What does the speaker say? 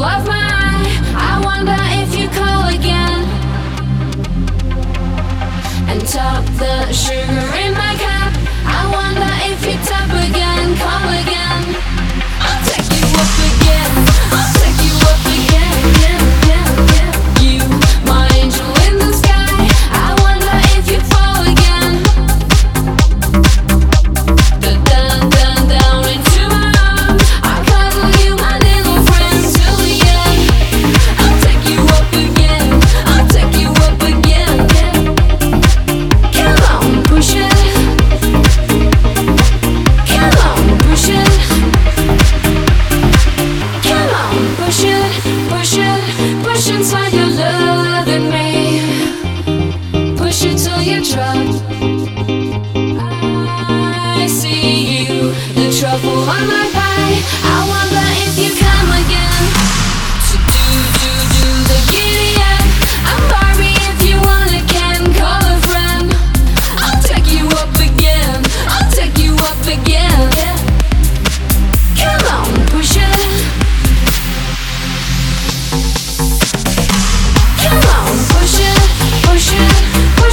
of eye. I wonder Emotions while you're loving me.